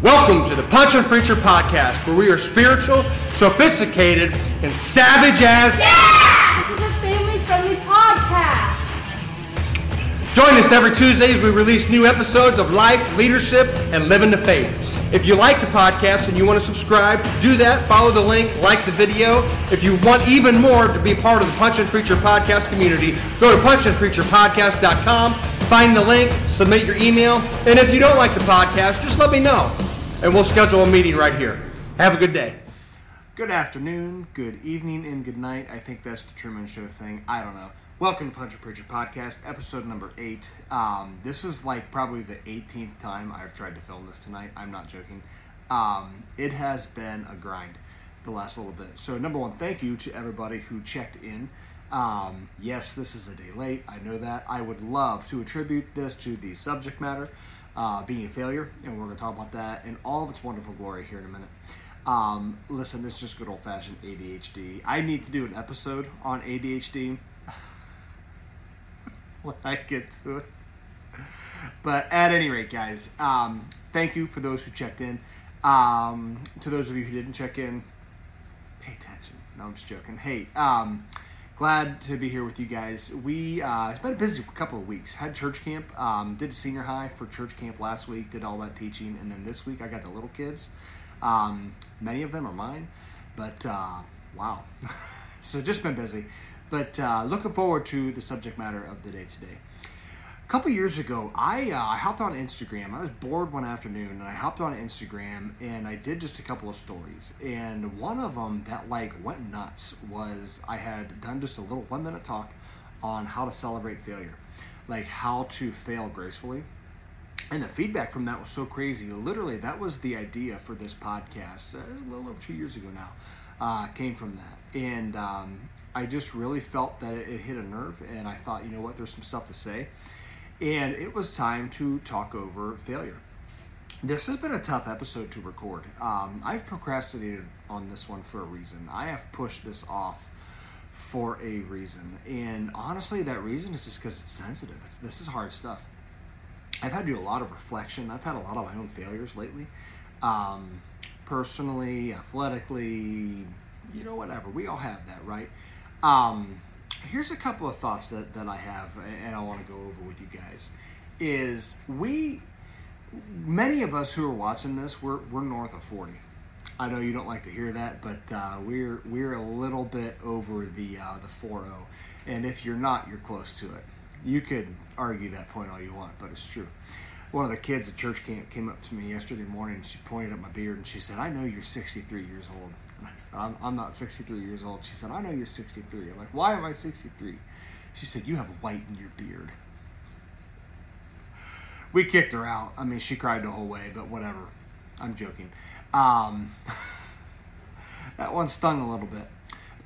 Welcome to the Punch and Preacher podcast, where we are spiritual, sophisticated, and savage as. This is a family friendly podcast. Join us every Tuesday as we release new episodes of life, leadership, and living the faith. If you like the podcast and you want to subscribe, do that. Follow the link, like the video. If you want even more to be part of the Punch and Preacher podcast community, go to punchandpreacherpodcast.com, find the link, submit your email, and if you don't like the podcast, just let me know, and we'll schedule a meeting right here. Have a good day. Good afternoon, good evening, and good night. I think that's the Truman Show thing. I don't know. Welcome to Punch and Preacher Podcast, episode number eight. Um, this is like probably the 18th time I've tried to film this tonight. I'm not joking. Um, it has been a grind the last little bit. So, number one, thank you to everybody who checked in. Um, yes, this is a day late. I know that. I would love to attribute this to the subject matter uh, being a failure, and we're going to talk about that in all of its wonderful glory here in a minute. Um, listen, this is just good old fashioned ADHD. I need to do an episode on ADHD when I get to it. But at any rate, guys, um, thank you for those who checked in. Um, to those of you who didn't check in, pay attention. No, I'm just joking. Hey, um, glad to be here with you guys. We uh, it's been a busy couple of weeks. Had church camp, um, did senior high for church camp last week. Did all that teaching, and then this week I got the little kids. Um, many of them are mine, but uh, wow. so just been busy, but uh, looking forward to the subject matter of the day today. A couple years ago, I, uh, I hopped on Instagram. I was bored one afternoon, and I hopped on Instagram and I did just a couple of stories. And one of them that like went nuts was I had done just a little one minute talk on how to celebrate failure, like how to fail gracefully. And the feedback from that was so crazy. Literally, that was the idea for this podcast. Uh, a little over two years ago now, uh, came from that. And um, I just really felt that it, it hit a nerve, and I thought, you know what, there's some stuff to say and it was time to talk over failure. This has been a tough episode to record. Um, I've procrastinated on this one for a reason. I have pushed this off for a reason, and honestly, that reason is just because it's sensitive. It's this is hard stuff. I've had to do a lot of reflection. I've had a lot of my own failures lately, um, personally, athletically, you know, whatever. We all have that, right? Um, here's a couple of thoughts that, that I have and I want to go over with you guys is we many of us who are watching this we're, we're north of 40 I know you don't like to hear that but uh, we're we're a little bit over the uh, the 40 and if you're not you're close to it. You could argue that point all you want but it's true. One of the kids at church camp came up to me yesterday morning and she pointed at my beard and she said I know you're 63 years old I'm, I'm not 63 years old. She said, I know you're 63. I'm like, why am I 63? She said, you have white in your beard. We kicked her out. I mean, she cried the whole way, but whatever. I'm joking. Um, that one stung a little bit.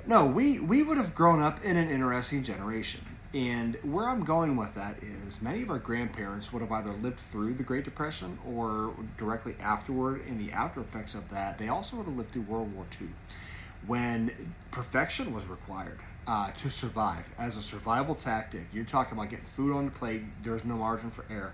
No, we, we would have grown up in an interesting generation. And where I'm going with that is many of our grandparents would have either lived through the Great Depression or directly afterward in the after effects of that. They also would have lived through World War II when perfection was required uh, to survive as a survival tactic. You're talking about getting food on the plate, there's no margin for error.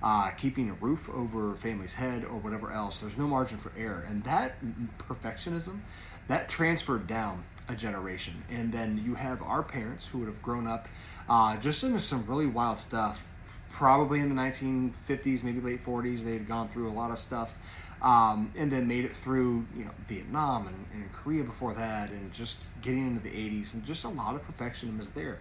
Uh, keeping a roof over family's head or whatever else, there's no margin for error. And that perfectionism, that transferred down a generation. And then you have our parents who would have grown up uh, just into some really wild stuff. Probably in the 1950s, maybe late 40s, they had gone through a lot of stuff, um, and then made it through you know Vietnam and, and Korea before that, and just getting into the 80s, and just a lot of perfectionism is there.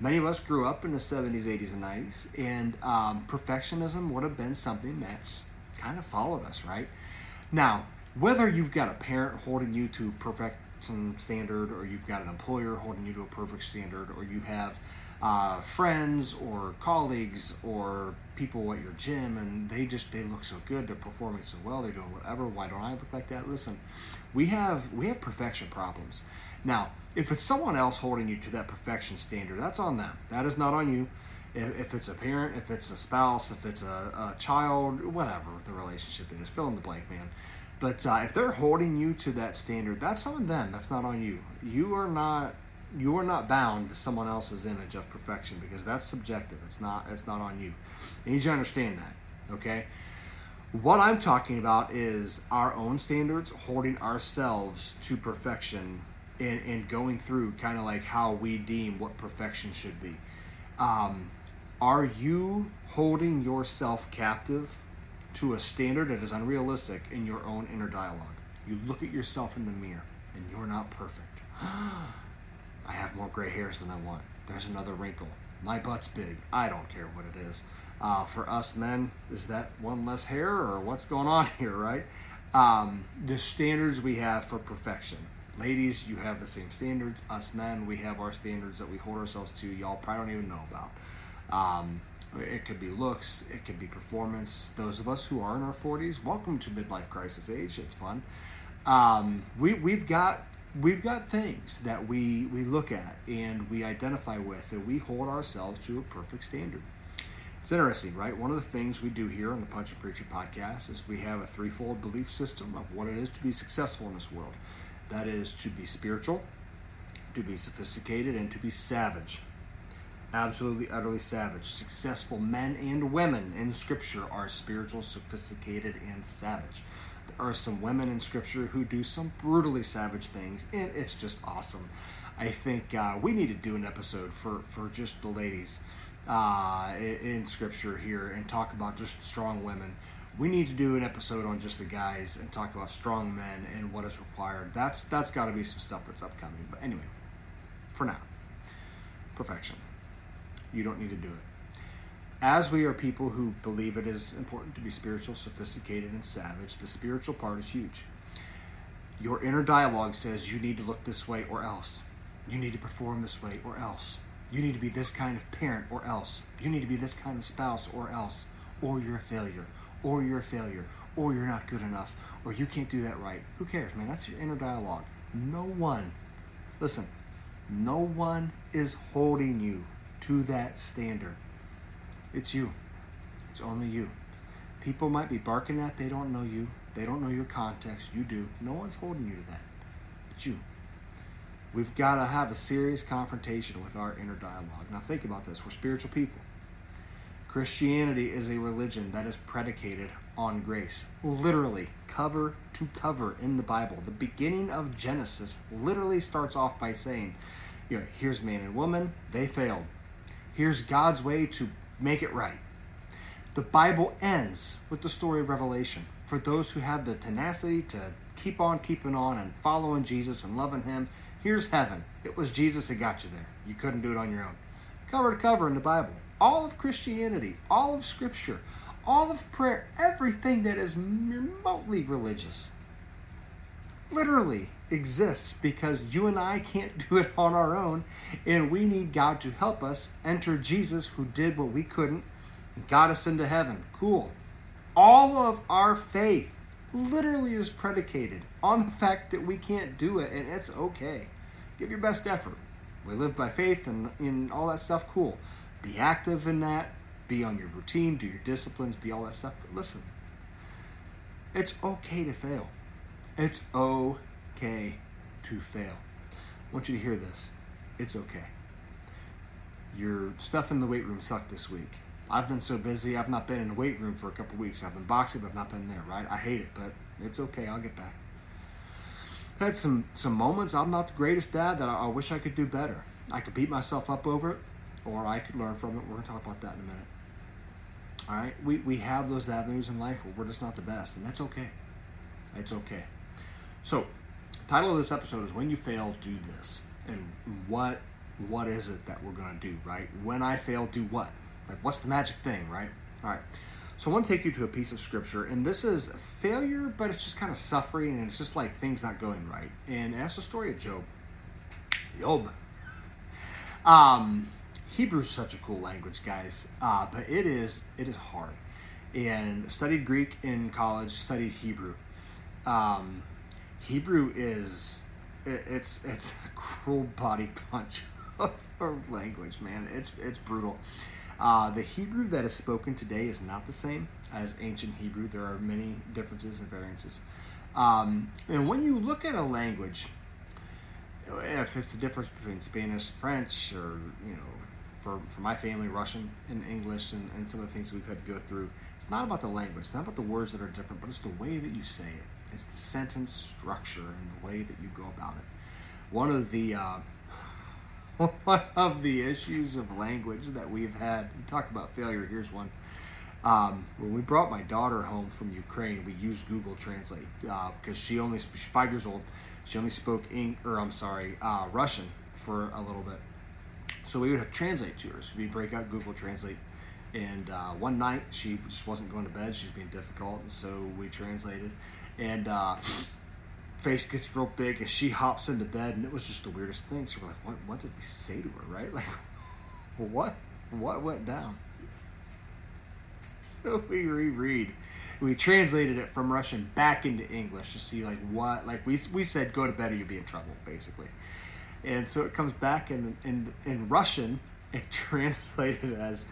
Many of us grew up in the 70s, 80s, and 90s, and um, perfectionism would have been something that's kind of followed us, right? Now, whether you've got a parent holding you to perfect some standard, or you've got an employer holding you to a perfect standard, or you have uh, friends or colleagues or people at your gym and they just they look so good. They're performing so well. They're doing whatever. Why don't i look like that? Listen we have we have perfection problems. Now if it's someone else holding you to that perfection standard that's on them. That is not on you. If, it's a parent if it's a spouse if it's a, a child whatever the relationship is fill in the blank man. But uh, if they're holding you to that standard that's on them. That's not on you. You are not you are not bound to someone else's image of perfection because that's subjective. It's not it's not on you. I need you to understand that. Okay. What I'm talking about is our own standards, holding ourselves to perfection, and, and going through kind of like how we deem what perfection should be. Um, are you holding yourself captive to a standard that is unrealistic in your own inner dialogue? You look at yourself in the mirror and you're not perfect. I have more gray hairs than I want. There's another wrinkle. My butt's big. I don't care what it is. Uh, for us men, is that one less hair or what's going on here, right? Um, the standards we have for perfection. Ladies, you have the same standards. Us men, we have our standards that we hold ourselves to. Y'all probably don't even know about. Um, it could be looks, it could be performance. Those of us who are in our 40s, welcome to midlife crisis age. It's fun. Um, we, we've got we've got things that we we look at and we identify with, and we hold ourselves to a perfect standard. It's interesting, right? One of the things we do here on the Punch and Preacher podcast is we have a threefold belief system of what it is to be successful in this world. That is to be spiritual, to be sophisticated, and to be savage. Absolutely, utterly savage. Successful men and women in Scripture are spiritual, sophisticated, and savage. Are some women in Scripture who do some brutally savage things, and it's just awesome. I think uh, we need to do an episode for, for just the ladies uh, in Scripture here and talk about just strong women we need to do an episode on just the guys and talk about strong men and what is required. That's that's got to be some stuff that's upcoming. But anyway, for now, perfection. You don't need to do it. As we are people who believe it is important to be spiritual, sophisticated, and savage, the spiritual part is huge. Your inner dialogue says you need to look this way or else. You need to perform this way or else. You need to be this kind of parent or else. You need to be this kind of spouse or else. Or you're a failure or you're a failure, or you're not good enough, or you can't do that right. Who cares, man? That's your inner dialogue. No one, listen, no one is holding you to that standard. It's you. It's only you. People might be barking at, they don't know you. They don't know your context. You do. No one's holding you to that. It's you. We've got to have a serious confrontation with our inner dialogue. Now, think about this. We're spiritual people. Christianity is a religion that is predicated on grace. Literally, cover to cover in the Bible. The beginning of Genesis literally starts off by saying, you know, here's man and woman, they failed. Here's God's way to make it right. The Bible ends with the story of Revelation. For those who have the tenacity to keep on keeping on and following Jesus and loving Him, here's heaven. It was Jesus that got you there. You couldn't do it on your own. Cover to cover in the Bible all of Christianity, all of Scripture, all of prayer, everything that is remotely religious literally exists because you and I can't do it on our own, and we need God to help us enter Jesus, who did what we couldn't and got us into heaven. Cool. All of our faith literally is predicated on the fact that we can't do it, and it's okay. Give your best effort. We live by faith and in all that stuff, cool. Be active in that. Be on your routine. Do your disciplines. Be all that stuff. But listen, it's okay to fail. It's okay to fail. I want you to hear this. It's okay. Your stuff in the weight room sucked this week. I've been so busy, I've not been in the weight room for a couple weeks. I've been boxing, but I've not been there, right? I hate it, but it's okay. I'll get back. I've had some some moments. I'm not the greatest dad that I, I wish I could do better. I could beat myself up over it or I could learn from it. We're going to talk about that in a minute. All right, we, we have those avenues in life where we're just not the best, and that's okay. It's okay. So, title of this episode is "When You Fail, Do This," and what what is it that we're going to do, right? When I fail, do what? Like, what's the magic thing, right? All right. So I want to take you to a piece of scripture, and this is failure, but it's just kind of suffering, and it's just like things not going right. And that's the story of Job. Job. Um, Hebrew is such a cool language, guys, uh, but it is it is hard. And studied Greek in college, studied Hebrew. Um, Hebrew is it, it's it's a cruel body punch of language, man. It's it's brutal. Uh, the Hebrew that is spoken today is not the same as ancient Hebrew. There are many differences and variances. Um, and when you look at a language, if it's the difference between Spanish, French, or you know for, for my family, Russian and English, and, and some of the things we've had to go through. It's not about the language, it's not about the words that are different, but it's the way that you say it. It's the sentence structure and the way that you go about it. One of the uh, one of the issues of language that we've had. We talk about failure. Here's one. Um, when we brought my daughter home from Ukraine, we used Google Translate because uh, she only she's five years old. She only spoke Eng- or I'm sorry, uh, Russian for a little bit. So we would have translate to her. So we break out Google Translate. And uh, one night she just wasn't going to bed. She was being difficult, and so we translated. And uh, face gets real big as she hops into bed, and it was just the weirdest thing. So we're like, "What? What did we say to her? Right? Like, what? What went down?" So we reread. We translated it from Russian back into English to see like what like we we said go to bed or you'll be in trouble basically. And so it comes back in in in Russian it translated as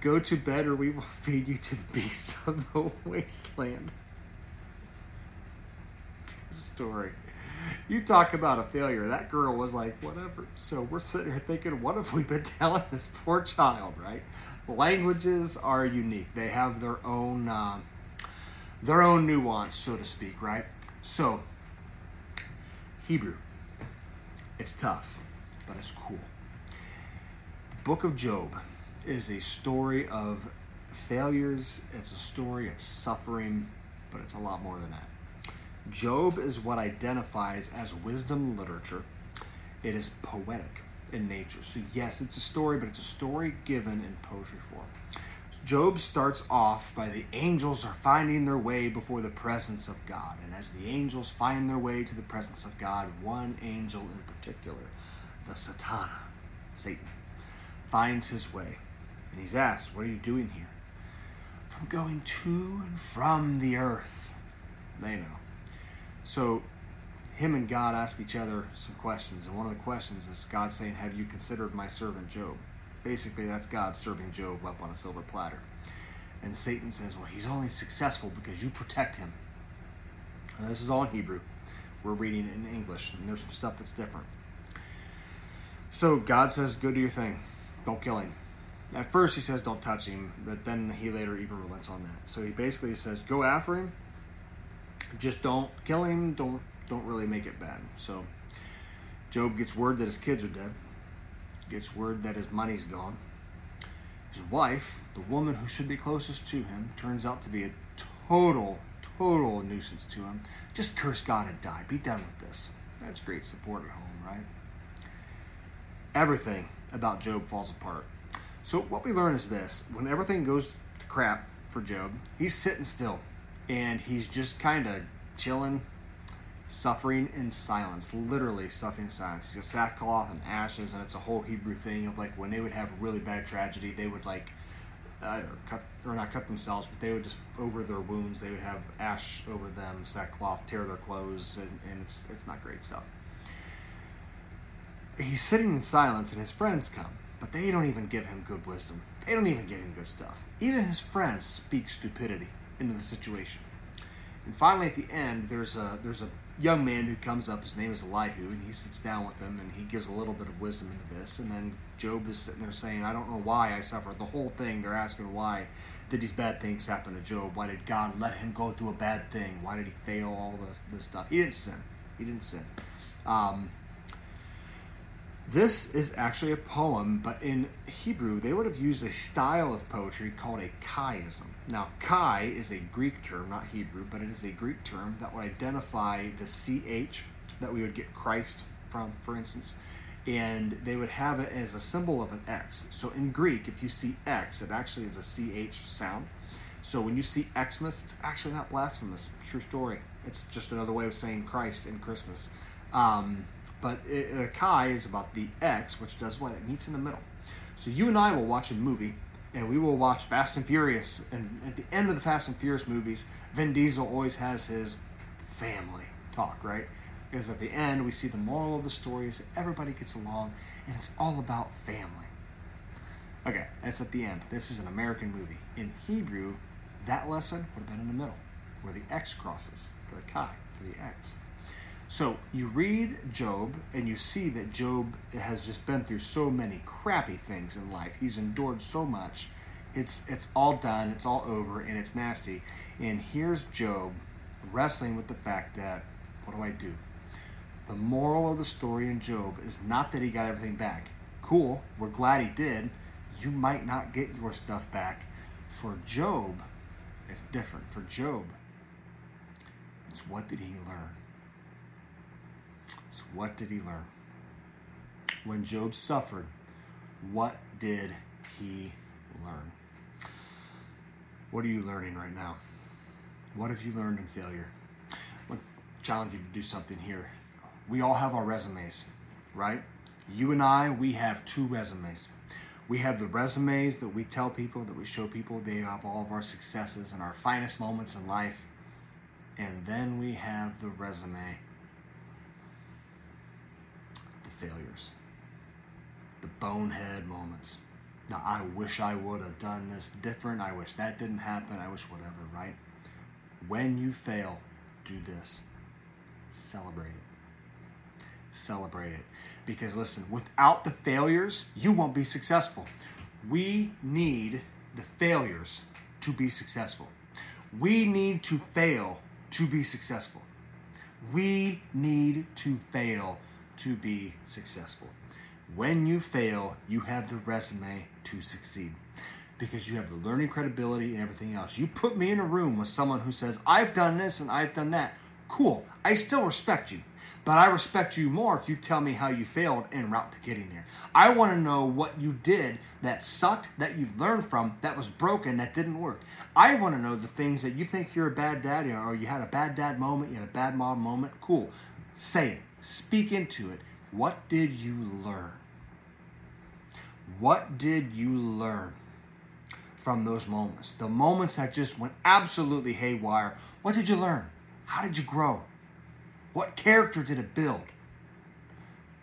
go to bed or we will feed you to the beasts of the wasteland. Story. You talk about a failure. That girl was like, whatever. So we're sitting here thinking, what have we been telling this poor child, right? Languages are unique. They have their own uh, their own nuance, so to speak, right? So Hebrew. It's tough, but it's cool. The book of Job is a story of failures, it's a story of suffering, but it's a lot more than that. Job is what identifies as wisdom literature. It is poetic in nature. So, yes, it's a story, but it's a story given in poetry form. Job starts off by the angels are finding their way before the presence of God. And as the angels find their way to the presence of God, one angel in particular, the Satana, Satan, finds his way. And he's asked, What are you doing here? From going to and from the earth. They know. So him and God ask each other some questions, and one of the questions is God saying, Have you considered my servant Job? Basically, that's God serving Job up on a silver platter. And Satan says, Well, he's only successful because you protect him. And this is all in Hebrew. We're reading in English, and there's some stuff that's different. So God says, Go do your thing. Don't kill him. At first, he says, Don't touch him, but then he later even relents on that. So he basically says, Go after him. Just don't kill him. Don't don't really make it bad. So Job gets word that his kids are dead, gets word that his money's gone. His wife, the woman who should be closest to him, turns out to be a total, total nuisance to him. Just curse God and die. Be done with this. That's great support at home, right? Everything about Job falls apart. So what we learn is this: when everything goes to crap for Job, he's sitting still, and he's just kind of chilling, suffering in silence, literally suffering in silence. He's got sackcloth and ashes, and it's a whole Hebrew thing of like when they would have a really bad tragedy, they would like uh, cut or not cut themselves, but they would just over their wounds, they would have ash over them, sackcloth, tear their clothes, and, and it's it's not great stuff. He's sitting in silence, and his friends come, but they don't even give him good wisdom. They don't even give him good stuff. Even his friends speak stupidity into the situation. And finally, at the end, there's a there's a young man who comes up. His name is Elihu, and he sits down with them, and he gives a little bit of wisdom into this. And then Job is sitting there saying, "I don't know why I suffered." The whole thing, they're asking why did these bad things happen to Job? Why did God let him go through a bad thing? Why did he fail all the this stuff? He didn't sin. He didn't sin. Um, this is actually a poem, but in Hebrew, they would have used a style of poetry called a chiasm. Now, chi is a Greek term, not Hebrew, but it is a Greek term that would identify the ch that we would get Christ from, for instance, and they would have it as a symbol of an X. So in Greek, if you see X, it actually is a ch sound. So when you see Xmas, it's actually not blasphemous. True story. It's just another way of saying Christ in Christmas. Um, but it, uh, chi is about the X, which does what? It meets in the middle. So you and I will watch a movie, and we will watch Fast and Furious. And at the end of the Fast and Furious movies, Vin Diesel always has his family talk, right? Because at the end, we see the moral of the story is everybody gets along, and it's all about family. Okay, that's at the end. This is an American movie. In Hebrew, that lesson would have been in the middle, where the X crosses for the chi, for the X. So you read Job and you see that Job has just been through so many crappy things in life. He's endured so much. It's it's all done, it's all over, and it's nasty. And here's Job wrestling with the fact that what do I do? The moral of the story in Job is not that he got everything back. Cool, we're glad he did. You might not get your stuff back. For Job, it's different. For Job, it's what did he learn? What did he learn? When Job suffered, what did he learn? What are you learning right now? What have you learned in failure? I challenge you to do something here. We all have our resumes, right? You and I, we have two resumes. We have the resumes that we tell people, that we show people. They have all of our successes and our finest moments in life. And then we have the resume, failures, the bonehead moments. Now, I wish I would have done this different. I wish that didn't happen. I wish whatever, right? When you fail, do this celebrate it. Celebrate it. Because listen, without the failures, you won't be successful. We need the failures to be successful. We need to fail to be successful. We need to fail to be successful. When you fail, you have the resume to succeed because you have the learning credibility and everything else. You put me in a room with someone who says, I've done this and I've done that. Cool. I still respect you. But I respect you more if you tell me how you failed en route to getting there. I want to know what you did that sucked, that you learned from, that was broken, that didn't work. I want to know the things that you think you're a bad dad, or you had a bad dad moment, you had a bad mom moment. Cool. Say it. Speak into it. What did you learn? What did you learn from those moments? The moments that just went absolutely haywire. What did you learn? How did you grow? What character did it build?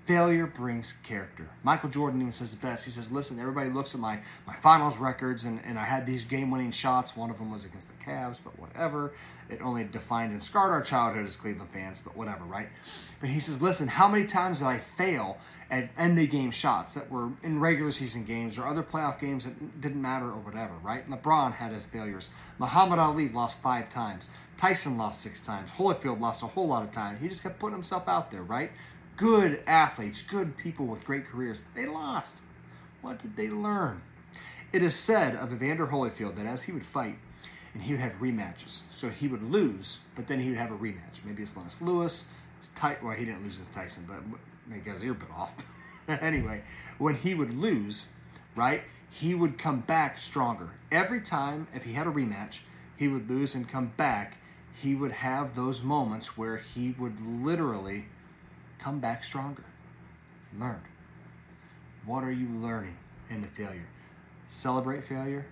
Failure brings character. Michael Jordan even says the best. He says, listen, everybody looks at my, my finals records, and, and I had these game winning shots. One of them was against the Cavs, but whatever. It only defined and scarred our childhood as Cleveland fans, but whatever, right? But he says, listen, how many times did I fail at end the game shots that were in regular season games or other playoff games that didn't matter or whatever, right? LeBron had his failures. Muhammad Ali lost five times. Tyson lost six times. Holyfield lost a whole lot of times. He just kept putting himself out there, right? Good athletes, good people with great careers, they lost. What did they learn? It is said of Evander Holyfield that as he would fight, and he would have rematches. So he would lose, but then he would have a rematch. Maybe it's Lennox Lewis. It's. Well, he didn't lose against Tyson, but he got his ear bit off. anyway, when he would lose, right, he would come back stronger. Every time, if he had a rematch, he would lose and come back. He would have those moments where he would literally come back stronger. Learn. What are you learning in the failure? Celebrate failure.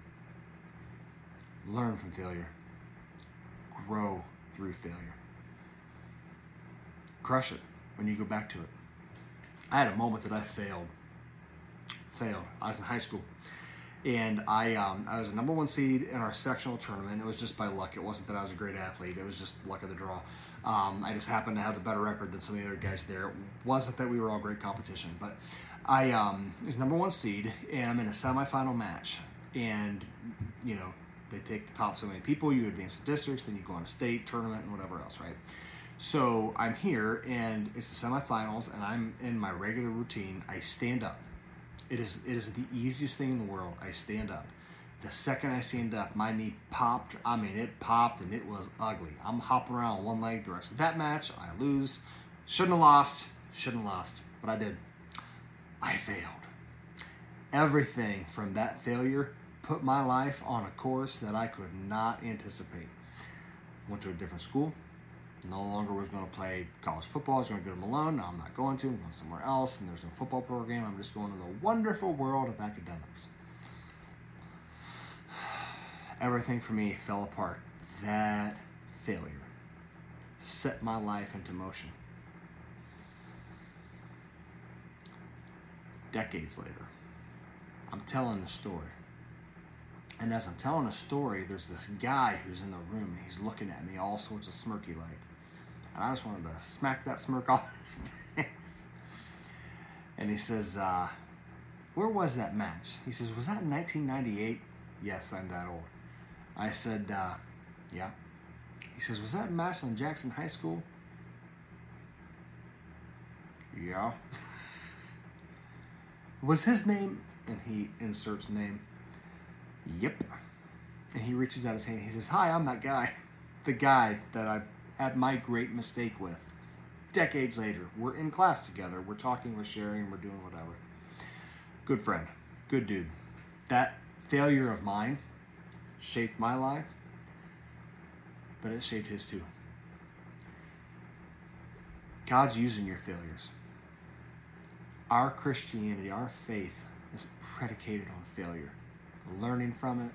Learn from failure. Grow through failure. Crush it when you go back to it. I had a moment that I failed. Failed. I was in high school, and I um, I was a number one seed in our sectional tournament. It was just by luck. It wasn't that I was a great athlete. It was just luck of the draw. Um, I just happened to have the better record than some of the other guys there. It wasn't that we were all great competition, but I um, was number one seed, and I'm in a semifinal match. And you know, they take the top so many people. You advance to districts, then you go on a state tournament and whatever else, right? So I'm here, and it's the semifinals, and I'm in my regular routine. I stand up. It is it is the easiest thing in the world. I stand up. The second I stand up, my knee popped. I mean, it popped and it was ugly. I'm hopping around on one leg the rest of that match. I lose. Shouldn't have lost. Shouldn't have lost. But I did. I failed. Everything from that failure put my life on a course that I could not anticipate. Went to a different school. No longer was going to play college football. I was going to go to Malone. Now I'm not going to. I'm going somewhere else, and there's no football program. I'm just going to the wonderful world of academics everything for me fell apart. That failure set my life into motion. Decades later, I'm telling the story. And as I'm telling a story, there's this guy who's in the room and he's looking at me all sorts of smirky like. And I just wanted to smack that smirk off his face. And he says, uh, Where was that match? He says, Was that in 1998? Yes, I'm that old. I said, uh, Yeah. He says, Was that on Jackson High School? Yeah. was his name? And he inserts name. Yep. And he reaches out his hand. He says, Hi, I'm that guy. The guy that I had my great mistake with. Decades later, we're in class together. We're talking, we're sharing, we're doing whatever. Good friend. Good dude. That failure of mine shaped my life, but it shaped his too. God's using your failures. Our Christianity, our faith, is predicated on failure. Learning from it,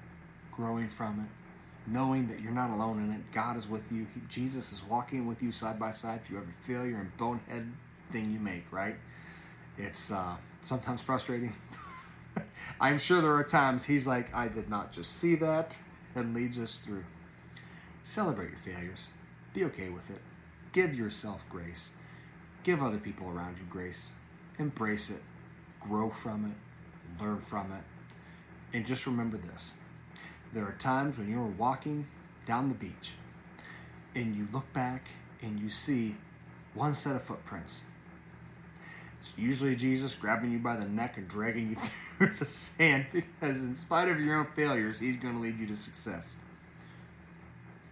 growing from it, knowing that you're not alone in it. God is with you. Jesus is walking with you side by side through every failure and bonehead thing you make, right? It's uh, sometimes frustrating. I'm sure there are times he's like, I did not just see that, and leads us through. Celebrate your failures. Be okay with it. Give yourself grace. Give other people around you grace. Embrace it. Grow from it. Learn from it. And just remember this there are times when you're walking down the beach and you look back and you see one set of footprints. It's usually Jesus grabbing you by the neck and dragging you through the sand because, in spite of your own failures, He's going to lead you to success.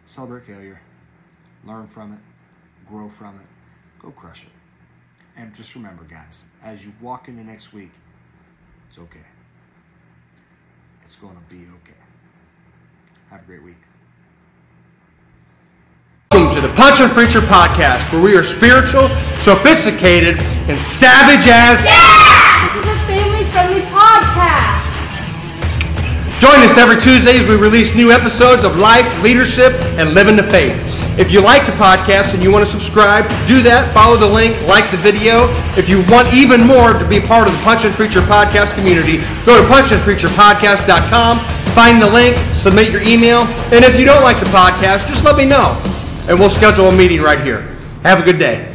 Celebrate failure, learn from it, grow from it, go crush it. And just remember, guys, as you walk into next week, it's okay. It's going to be okay. Have a great week. Punch and Preacher podcast, where we are spiritual, sophisticated, and savage as. Yeah! This is a family-friendly podcast. Join us every Tuesday as we release new episodes of life, leadership, and living the faith. If you like the podcast and you want to subscribe, do that. Follow the link, like the video. If you want even more to be part of the Punch and Preacher podcast community, go to punchandpreacherpodcast.com, find the link, submit your email, and if you don't like the podcast, just let me know, and we'll schedule a meeting right here. Have a good day.